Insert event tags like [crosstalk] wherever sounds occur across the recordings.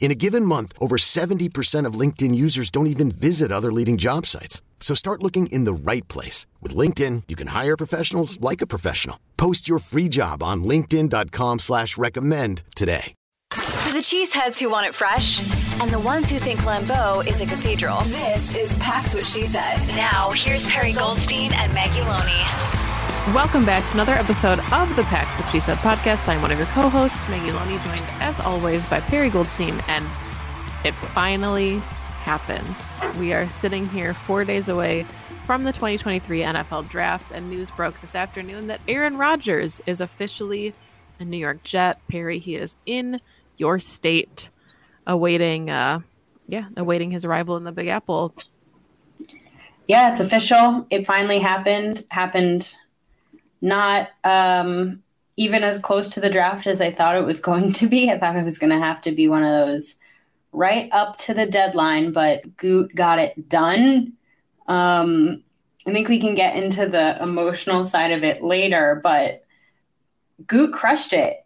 In a given month, over 70% of LinkedIn users don't even visit other leading job sites. So start looking in the right place. With LinkedIn, you can hire professionals like a professional. Post your free job on linkedin.com slash recommend today. For the cheeseheads who want it fresh and the ones who think Lambeau is a cathedral, this is Pack's What She Said. Now, here's Perri Goldstein and Maggie Loney. Welcome back to another episode of the Pack's What She Said podcast. I'm one of your co-hosts, Maggie Loney, joined as always by Perri Goldstein, and it finally happened. We are sitting here four days away from the 2023 NFL Draft, and news broke this afternoon that Aaron Rodgers is officially a New York Jet. Perri, he is in your state, awaiting, uh, yeah, awaiting his arrival in the Big Apple. Yeah, it's official. It finally happened. Happened not um, even as close to the draft as I thought it was going to be. I thought it was going to have to be one of those right up to the deadline, but Goot got it done. Um, I think we can get into the emotional side of it later, but Goot crushed it.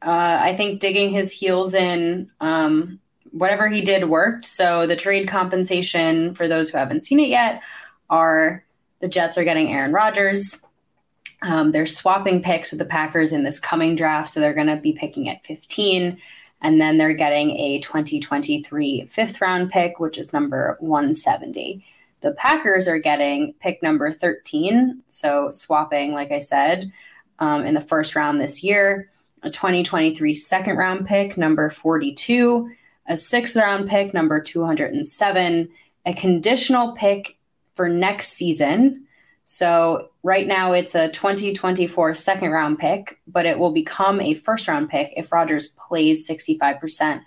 Uh, I think digging his heels in, um, whatever he did worked. So the trade compensation for those who haven't seen it yet are the Jets are getting Aaron Rodgers. Um, they're swapping picks with the Packers in this coming draft, so they're going to be picking at 15. And then they're getting a 2023 fifth round pick, which is number 170. The Packers are getting pick number 13, so swapping, like I said, um, in the first round this year, a 2023 second round pick, number 42, a sixth round pick, number 207, a conditional pick for next season. So right now it's a 2024 second round pick, but it will become a first round pick if Rodgers plays 65%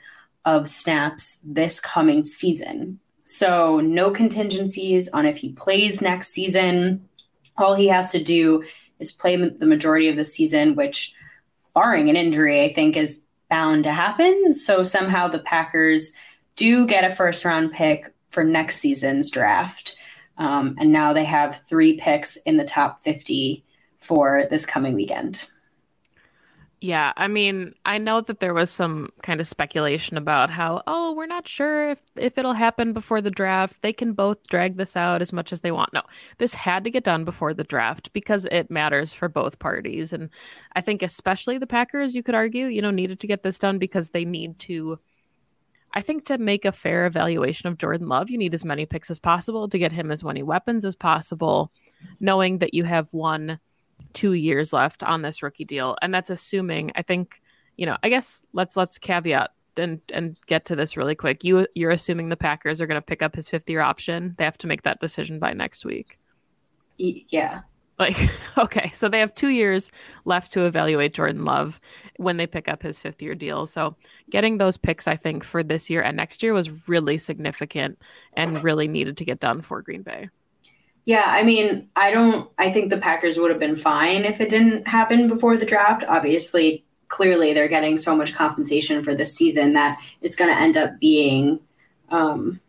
of snaps this coming season. So no contingencies on if he plays next season. All he has to do is play the majority of the season, which, barring an injury, I think is bound to happen. So somehow the Packers do get a first round pick for next season's draft. Um, and now they have three picks in the top 50 for this coming weekend. Yeah, I mean, I know that there was some kind of speculation about how, oh, we're not sure if, if it'll happen before the draft. They can both drag this out as much as they want. No, this had to get done before the draft because it matters for both parties. And I think, especially the Packers, you could argue, you know, needed to get this done because they need to I think to make a fair evaluation of Jordan Love, you need as many picks as possible to get him as many weapons as possible, knowing that you have one, two years left on this rookie deal. And that's assuming, I think, you know, I guess let's let's caveat and and get to this really quick. You you're assuming the Packers are going to pick up his fifth year option. They have to make that decision by next week. Yeah. Like, [laughs] okay, so they have two years left to evaluate Jordan Love when they pick up his fifth year deal. So, getting those picks, I think, for this year and next year was really significant and really needed to get done for Green Bay. Yeah, I mean, I don't, I think the Packers would have been fine if it didn't happen before the draft. Obviously, clearly, they're getting so much compensation for this season that it's going to end up being, um,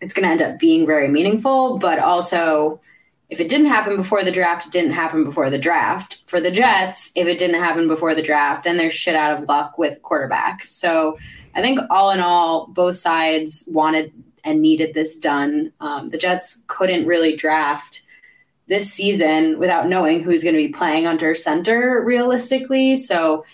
it's going to end up being very meaningful, but also, if it didn't happen before the draft, it didn't happen before the draft. For the Jets, if it didn't happen before the draft, then they're shit out of luck with quarterback. So I think all in all, both sides wanted and needed this done. Um, the Jets couldn't really draft this season without knowing who's going to be playing under center realistically. So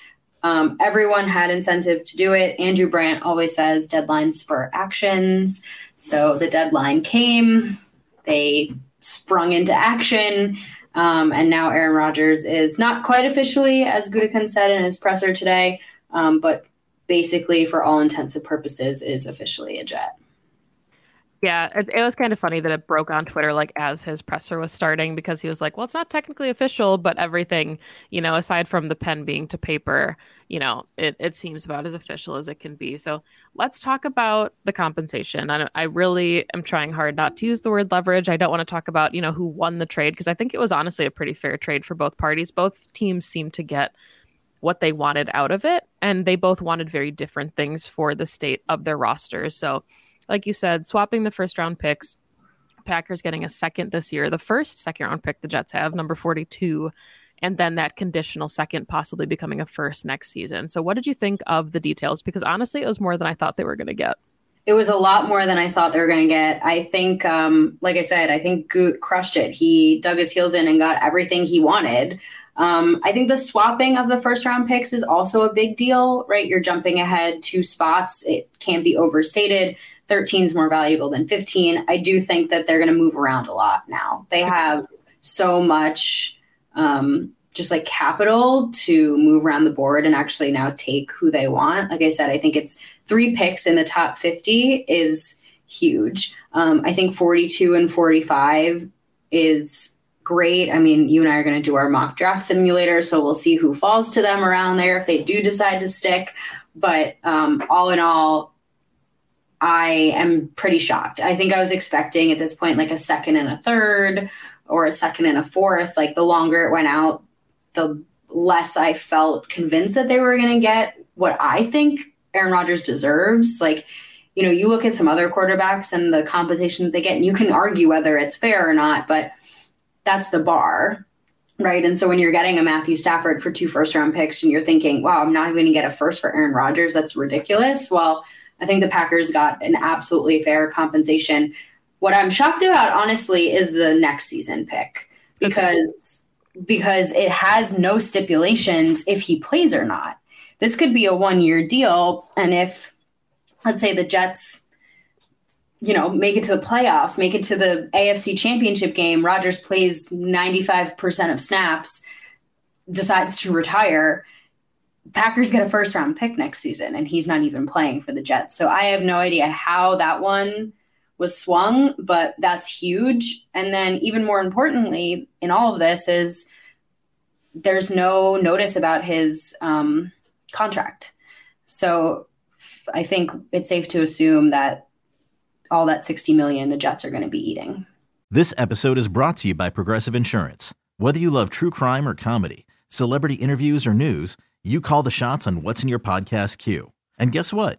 um, everyone had incentive to do it. Andrew Brandt always says deadlines for actions. So the deadline came. They sprung into action. Um, and now Aaron Rodgers is not quite officially, as Gutekunst said in his presser today, um, but basically, for all intents and purposes, is officially a Jet. Yeah, it, it, was kind of funny that it broke on Twitter like as his presser was starting because he was like, "Well, it's not technically official, but everything, you know, aside from the pen being to paper, you know, it it seems about as official as it can be." So let's talk about the compensation. I, I really am trying hard not to use the word leverage. I don't want to talk about you know who won the trade because I think it was honestly a pretty fair trade for both parties. Both teams seem to get what they wanted out of it, and they both wanted very different things for the state of their rosters. So like you said, swapping the first round picks. Packers getting a second this year, the first second round pick the Jets have, number 42, and then that conditional second possibly becoming a first next season. So, what did you think of the details? Because honestly, it was more than I thought they were going to get. It was a lot more than I thought they were going to get. I think, um, like I said, I think Goot crushed it. He dug his heels in and got everything he wanted. Um, I think the swapping of the first round picks is also a big deal, right? You're jumping ahead two spots. It can't be overstated. 13 is more valuable than 15. I do think that they're going to move around a lot now. They have so much um, just like capital to move around the board and actually now take who they want. Like I said, I think it's three picks in the top 50 is huge. Um, I think 42 and 45 is great. I mean, you and I are going to do our mock draft simulator, so we'll see who falls to them around there if they do decide to stick. But um, all in all, I am pretty shocked. I think I was expecting at this point like a second and a third or a second and a fourth. Like the longer it went out, the less I felt convinced that they were going to get what I think Aaron Rodgers deserves. Like, you know, you look at some other quarterbacks and the compensation that they get, and you can argue whether it's fair or not, but that's the bar, right? And so when you're getting a Matthew Stafford for two first round picks and you're thinking, wow, I'm not even going to get a first for Aaron Rodgers, that's ridiculous. Well, I think the Packers got an absolutely fair compensation. What I'm shocked about, honestly, is the next season pick because okay. because it has no stipulations if he plays or not. This could be a one year deal, and if let's say the Jets you know, make it to the playoffs, make it to the AFC championship game. Rodgers plays 95% of snaps, decides to retire. Packers get a first round pick next season, and he's not even playing for the Jets. So I have no idea how that one was swung, but that's huge. And then, even more importantly, in all of this, is there's no notice about his um, contract. So I think it's safe to assume that all that 60 million the Jets are going to be eating. This episode is brought to you by Progressive Insurance. Whether you love true crime or comedy, celebrity interviews or news, you call the shots on what's in your podcast queue. And guess what?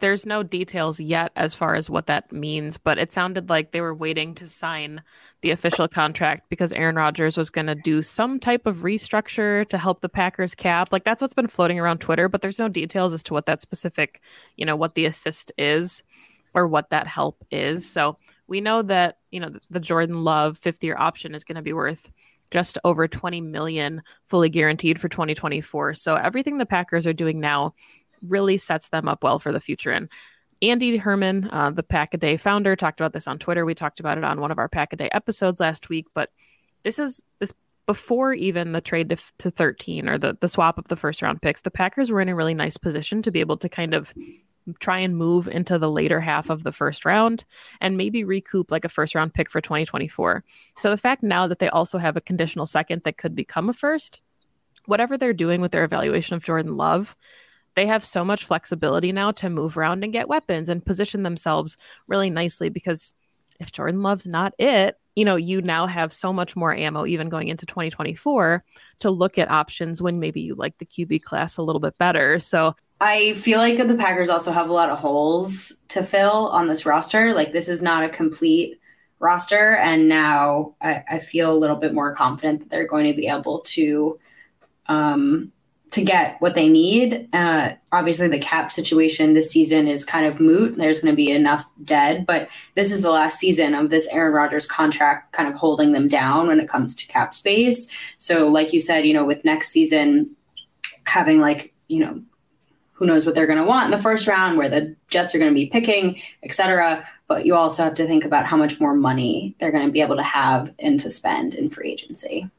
there's no details yet as far as what that means, but it sounded like they were waiting to sign the official contract because Aaron Rodgers was going to do some type of restructure to help the Packers cap. Like that's what's been floating around Twitter, but there's no details as to what that specific, you know, what the assist is or what that help is. So we know that, you know, the Jordan Love 50 year option is going to be worth just over 20 million fully guaranteed for 2024. So everything the Packers are doing now really sets them up well for the future. And Andy Herman, uh, the Pack a Day founder, talked about this on Twitter. We talked about it on one of our Pack a Day episodes last week. But this is this before even the trade to, to 13 or the, the swap of the first round picks. The Packers were in a really nice position to be able to kind of try and move into the later half of the first round and maybe recoup like a first round pick for 2024. So the fact now that they also have a conditional second that could become a first whatever they're doing with their evaluation of Jordan Love, they have so much flexibility now to move around and get weapons and position themselves really nicely because if Jordan Love's not it, you know, you now have so much more ammo even going into 2024 to look at options when maybe you like the QB class a little bit better. So I feel like the Packers also have a lot of holes to fill on this roster. Like this is not a complete roster. And now I, I feel a little bit more confident that they're going to be able to um, to get what they need. Uh, obviously, the cap situation this season is kind of moot. There's going to be enough dead, but this is the last season of this Aaron Rodgers contract kind of holding them down when it comes to cap space. So, like you said, you know, with next season having like, you know, who knows what they're going to want in the first round, where the Jets are going to be picking, et cetera. But you also have to think about how much more money they're going to be able to have and to spend in free agency.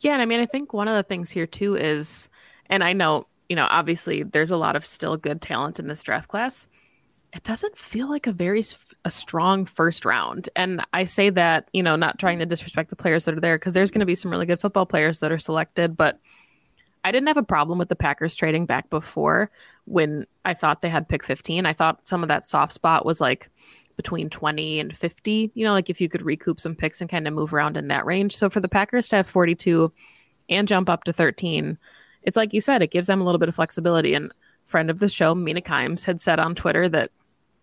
Yeah. And I mean, I think one of the things here too is, and I know, you know, obviously there's a lot of still good talent in this draft class. It doesn't feel like a very a strong first round. And I say that, you know, not trying to disrespect the players that are there because there's going to be some really good football players that are selected, but I didn't have a problem with the Packers trading back before when I thought they had pick 15. I thought some of that soft spot was like between 20 and 50, you know, like if you could recoup some picks and kind of move around in that range. So for the Packers to have 42 and jump up to 13, it's like you said, it gives them a little bit of flexibility. And friend of the show, Mina Kimes, had said on Twitter that,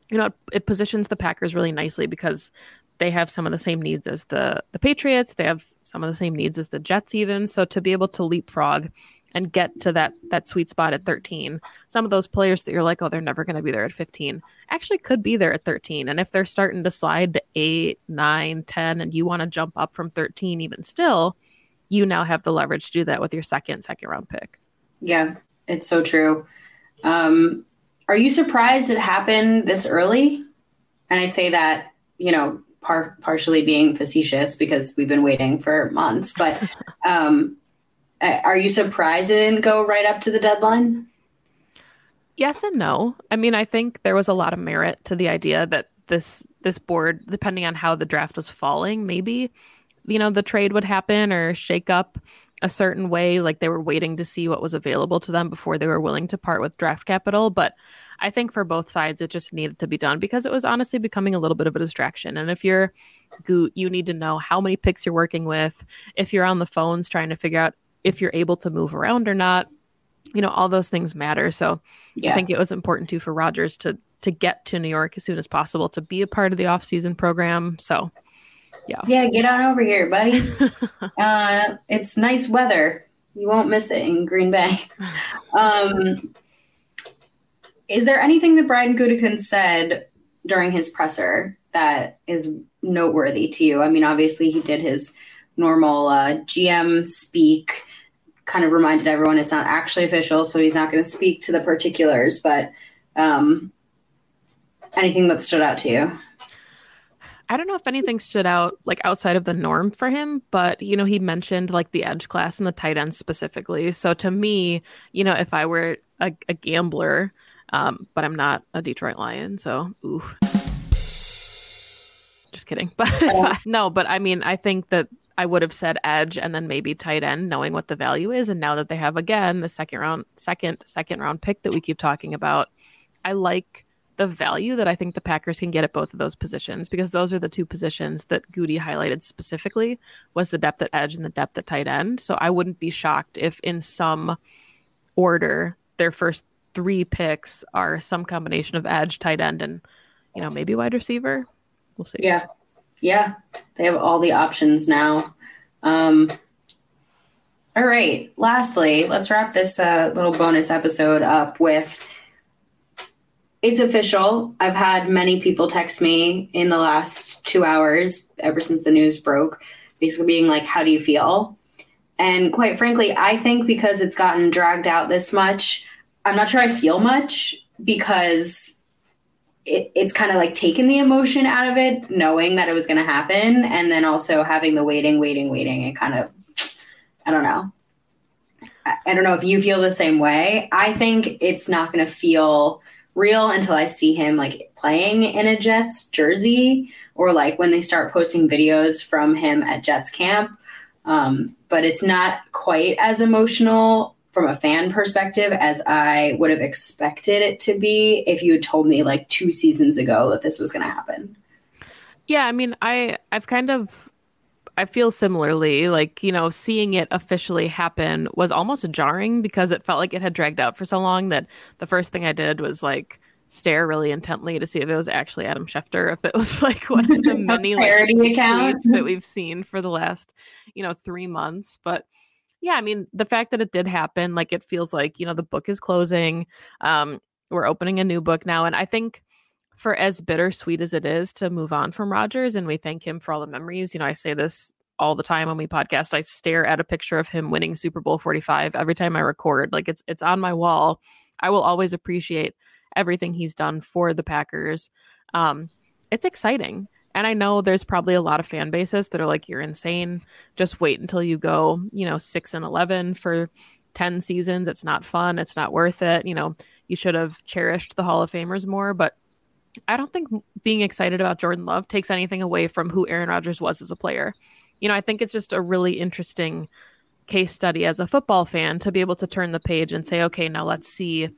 you know, it, it positions the Packers really nicely because they have some of the same needs as the the Patriots. They have some of the same needs as the Jets, even. So to be able to leapfrog and get to that that sweet spot at 13, some of those players that you're like, oh, they're never going to be there at 15, actually could be there at 13. And if they're starting to slide to 8, 9, 10, and you want to jump up from 13 even still, you now have the leverage to do that with your second, second round pick. Yeah, it's so true. Um, are you surprised it happened this early? And I say that, you know, par- partially being facetious because we've been waiting for months, but [laughs] um, are you surprised it didn't go right up to the deadline? Yes and no. I mean, I think there was a lot of merit to the idea that this this board, depending on how the draft was falling, maybe you know, the trade would happen or shake up a certain way. Like they were waiting to see what was available to them before they were willing to part with draft capital. But I think for both sides, it just needed to be done because it was honestly becoming a little bit of a distraction. And if you're Goot, you need to know how many picks you're working with. If you're on the phones trying to figure out if you're able to move around or not, you know, all those things matter. So yeah. I think it was important too for Rodgers to to get to New York as soon as possible to be a part of the off-season program. So yeah. Yeah, get on over here, buddy. [laughs] uh, it's nice weather. You won't miss it in Green Bay. [laughs] Um, is there anything that Brian Gutekunst said during his presser that is noteworthy to you? I mean, obviously he did his normal uh, GM speak, kind of reminded everyone it's not actually official, so he's not going to speak to the particulars. But um, anything that stood out to you? I don't know if anything stood out like outside of the norm for him, but you know, he mentioned like the edge class and the tight end specifically. So to me, you know, if I were a, a gambler, um, but I'm not a Detroit Lion, so ooh. Just kidding. [laughs] But no, but I mean, I think that I would have said edge and then maybe tight end, knowing what the value is. And now that they have again the second round, second, second round pick that we keep talking about, I like the value that I think the Packers can get at both of those positions because those are the two positions that Goody highlighted specifically was the depth at edge and the depth at tight end. So I wouldn't be shocked if in some order their first three picks are some combination of edge, tight end, and you know maybe wide receiver. We'll see. Yeah, yeah, they have all the options now. Um, all right. Lastly, let's wrap this uh, little bonus episode up with it's official. I've had many people text me in the last two hours, ever since the news broke, basically being like, How do you feel? And quite frankly, I think because it's gotten dragged out this much, I'm not sure I feel much because it, it's kind of like taken the emotion out of it, knowing that it was going to happen. And then also having the waiting, waiting, waiting. It kind of, I don't know. I, I don't know if you feel the same way. I think it's not going to feel real until I see him like playing in a Jets jersey or like when they start posting videos from him at Jets camp. Um, but it's not quite as emotional from a fan perspective as I would have expected it to be if you had told me like two seasons ago that this was going to happen. Yeah, I mean, I I've kind of I feel similarly. Like, you know, seeing it officially happen was almost jarring because it felt like it had dragged out for so long that the first thing I did was like stare really intently to see if it was actually Adam Schefter, if it [laughs] was like one of the [laughs] many like accounts that [laughs] we've seen for the last, you know, three months. But yeah, I mean, the fact that it did happen, like it feels like, you know, the book is closing. Um, we're opening a new book now. And I think for as bittersweet as it is to move on from Rodgers, and we thank him for all the memories. You know, I say this all the time when we podcast. I stare at a picture of him winning Super Bowl 45 every time I record. Like it's it's on my wall. I will always appreciate everything he's done for the Packers. Um, it's exciting. And I know there's probably a lot of fan bases that are like, you're insane. Just wait until you go, you know, six and 11 for 10 seasons. It's not fun. It's not worth it. You know, you should have cherished the Hall of Famers more. But I don't think being excited about Jordan Love takes anything away from who Aaron Rodgers was as a player. You know, I think it's just a really interesting case study as a football fan to be able to turn the page and say, okay, now let's see.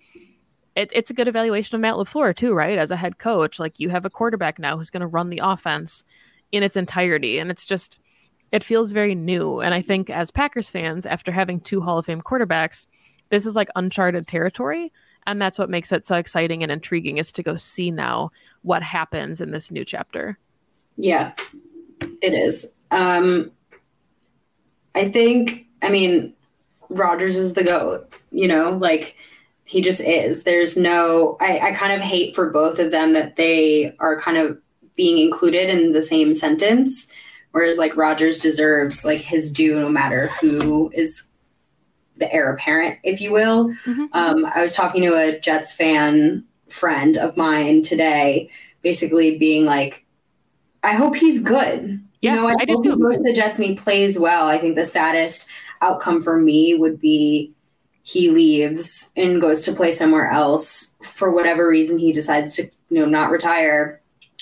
It, it's a good evaluation of Matt LaFleur, too, right? As a head coach, like you have a quarterback now who's going to run the offense in its entirety. And it's just, it feels very new. And I think as Packers fans, after having two Hall of Fame quarterbacks, this is like uncharted territory and that's what makes it so exciting and intriguing is to go see now what happens in this new chapter. Yeah it is. Um i think i mean rodgers is the goat you know like he just is. There's no I, I kind of hate for both of them that they are kind of being included in the same sentence whereas like rodgers deserves like his due no matter who is the heir apparent, if you will. Mm-hmm. Um, I was talking to a Jets fan friend of mine today, basically being like, I hope he's good. Yeah, you know, I, I hope he goes to the Jets and he plays well. I think the saddest outcome for me would be he leaves and goes to play somewhere else for whatever reason he decides to you know not retire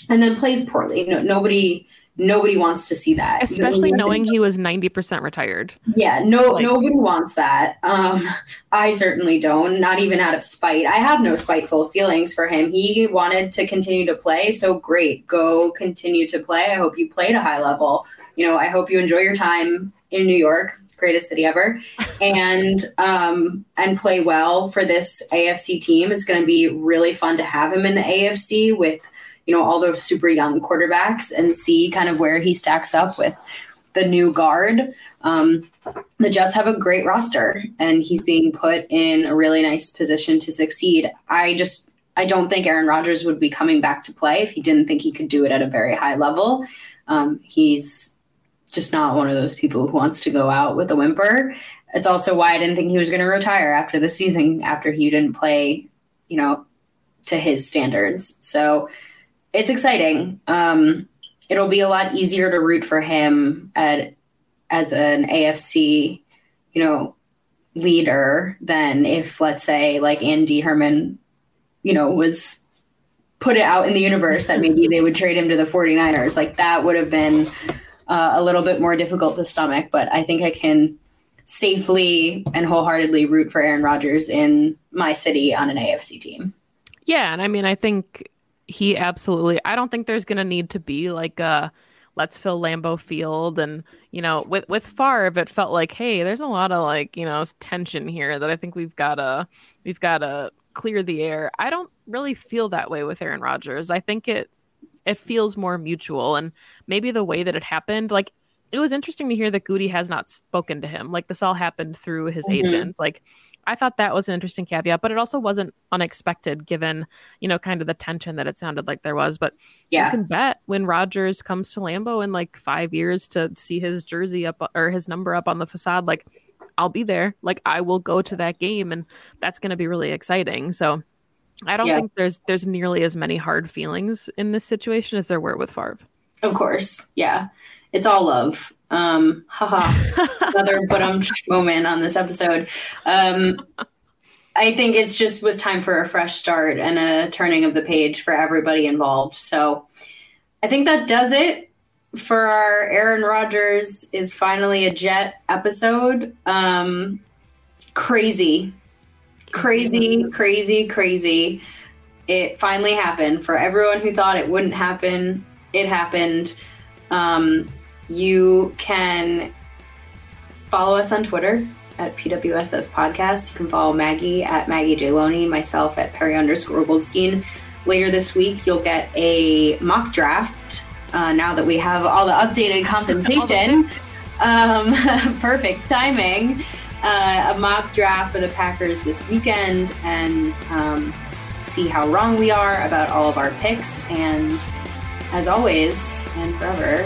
and then plays poorly. No, nobody nobody wants to see that. Especially you know, knowing he was 90% retired. Yeah no like, nobody wants that. Um i certainly don't not even out of spite. I have no spiteful feelings for him. He wanted to continue to play so great. Go continue to play. I hope you play at a high level. You know i hope you enjoy your time in new york greatest city ever [laughs] and um and play well for this afc team. It's going to be really fun to have him in the afc with you know all those super young quarterbacks and see kind of where he stacks up with the new guard. Um, the Jets have a great roster, and he's being put in a really nice position to succeed. I just I don't think Aaron Rodgers would be coming back to play if he didn't think he could do it at a very high level. Um, he's just not one of those people who wants to go out with a whimper. It's also why I didn't think he was going to retire after the season after he didn't play, you know, to his standards. So it's exciting. Um, it'll be a lot easier to root for him at as an AFC, you know, leader than if, let's say, like Andy Herman, you know, was put it out in the universe that maybe they would trade him to the 49ers. Like that would have been uh, a little bit more difficult to stomach, but I think I can safely and wholeheartedly root for Aaron Rodgers in my city on an AFC team. Yeah, and I mean, I think he absolutely I don't think there's gonna need to be like a let's fill Lambeau Field and you know with with Favre it felt like hey there's a lot of like you know tension here that I think we've gotta we've gotta clear the air. I don't really feel that way with Aaron Rodgers. I think it it feels more mutual and maybe the way that it happened like it was interesting to hear that Goody has not spoken to him. Like this all happened through his mm-hmm. agent. Like I thought that was an interesting caveat, but it also wasn't unexpected given, you know, kind of the tension that it sounded like there was. But yeah. you can bet when Rodgers comes to Lambeau in like five years to see his jersey up or his number up on the facade, like I'll be there. Like I will go to that game and that's gonna be really exciting. So I don't yeah. think there's there's nearly as many hard feelings in this situation as there were with Favre. Of course. Yeah. It's all love. Um, haha, another but um [laughs] moment on this episode. Um, I think it's just was time for a fresh start and a turning of the page for everybody involved. So I think that does it for our Aaron Rodgers is finally a Jet episode. Um, crazy, crazy, crazy, crazy. It finally happened for everyone who thought it wouldn't happen. It happened. Um, you can follow us on Twitter at PWSS Podcast. You can follow Maggie at Maggie J. Loney, myself at Perri underscore Goldstein. Later this week, you'll get a mock draft uh, now that we have all the updated [laughs] compensation. um, [laughs] perfect timing. Uh, a mock draft for the Packers this weekend and um, see how wrong we are about all of our picks. And as always, and forever,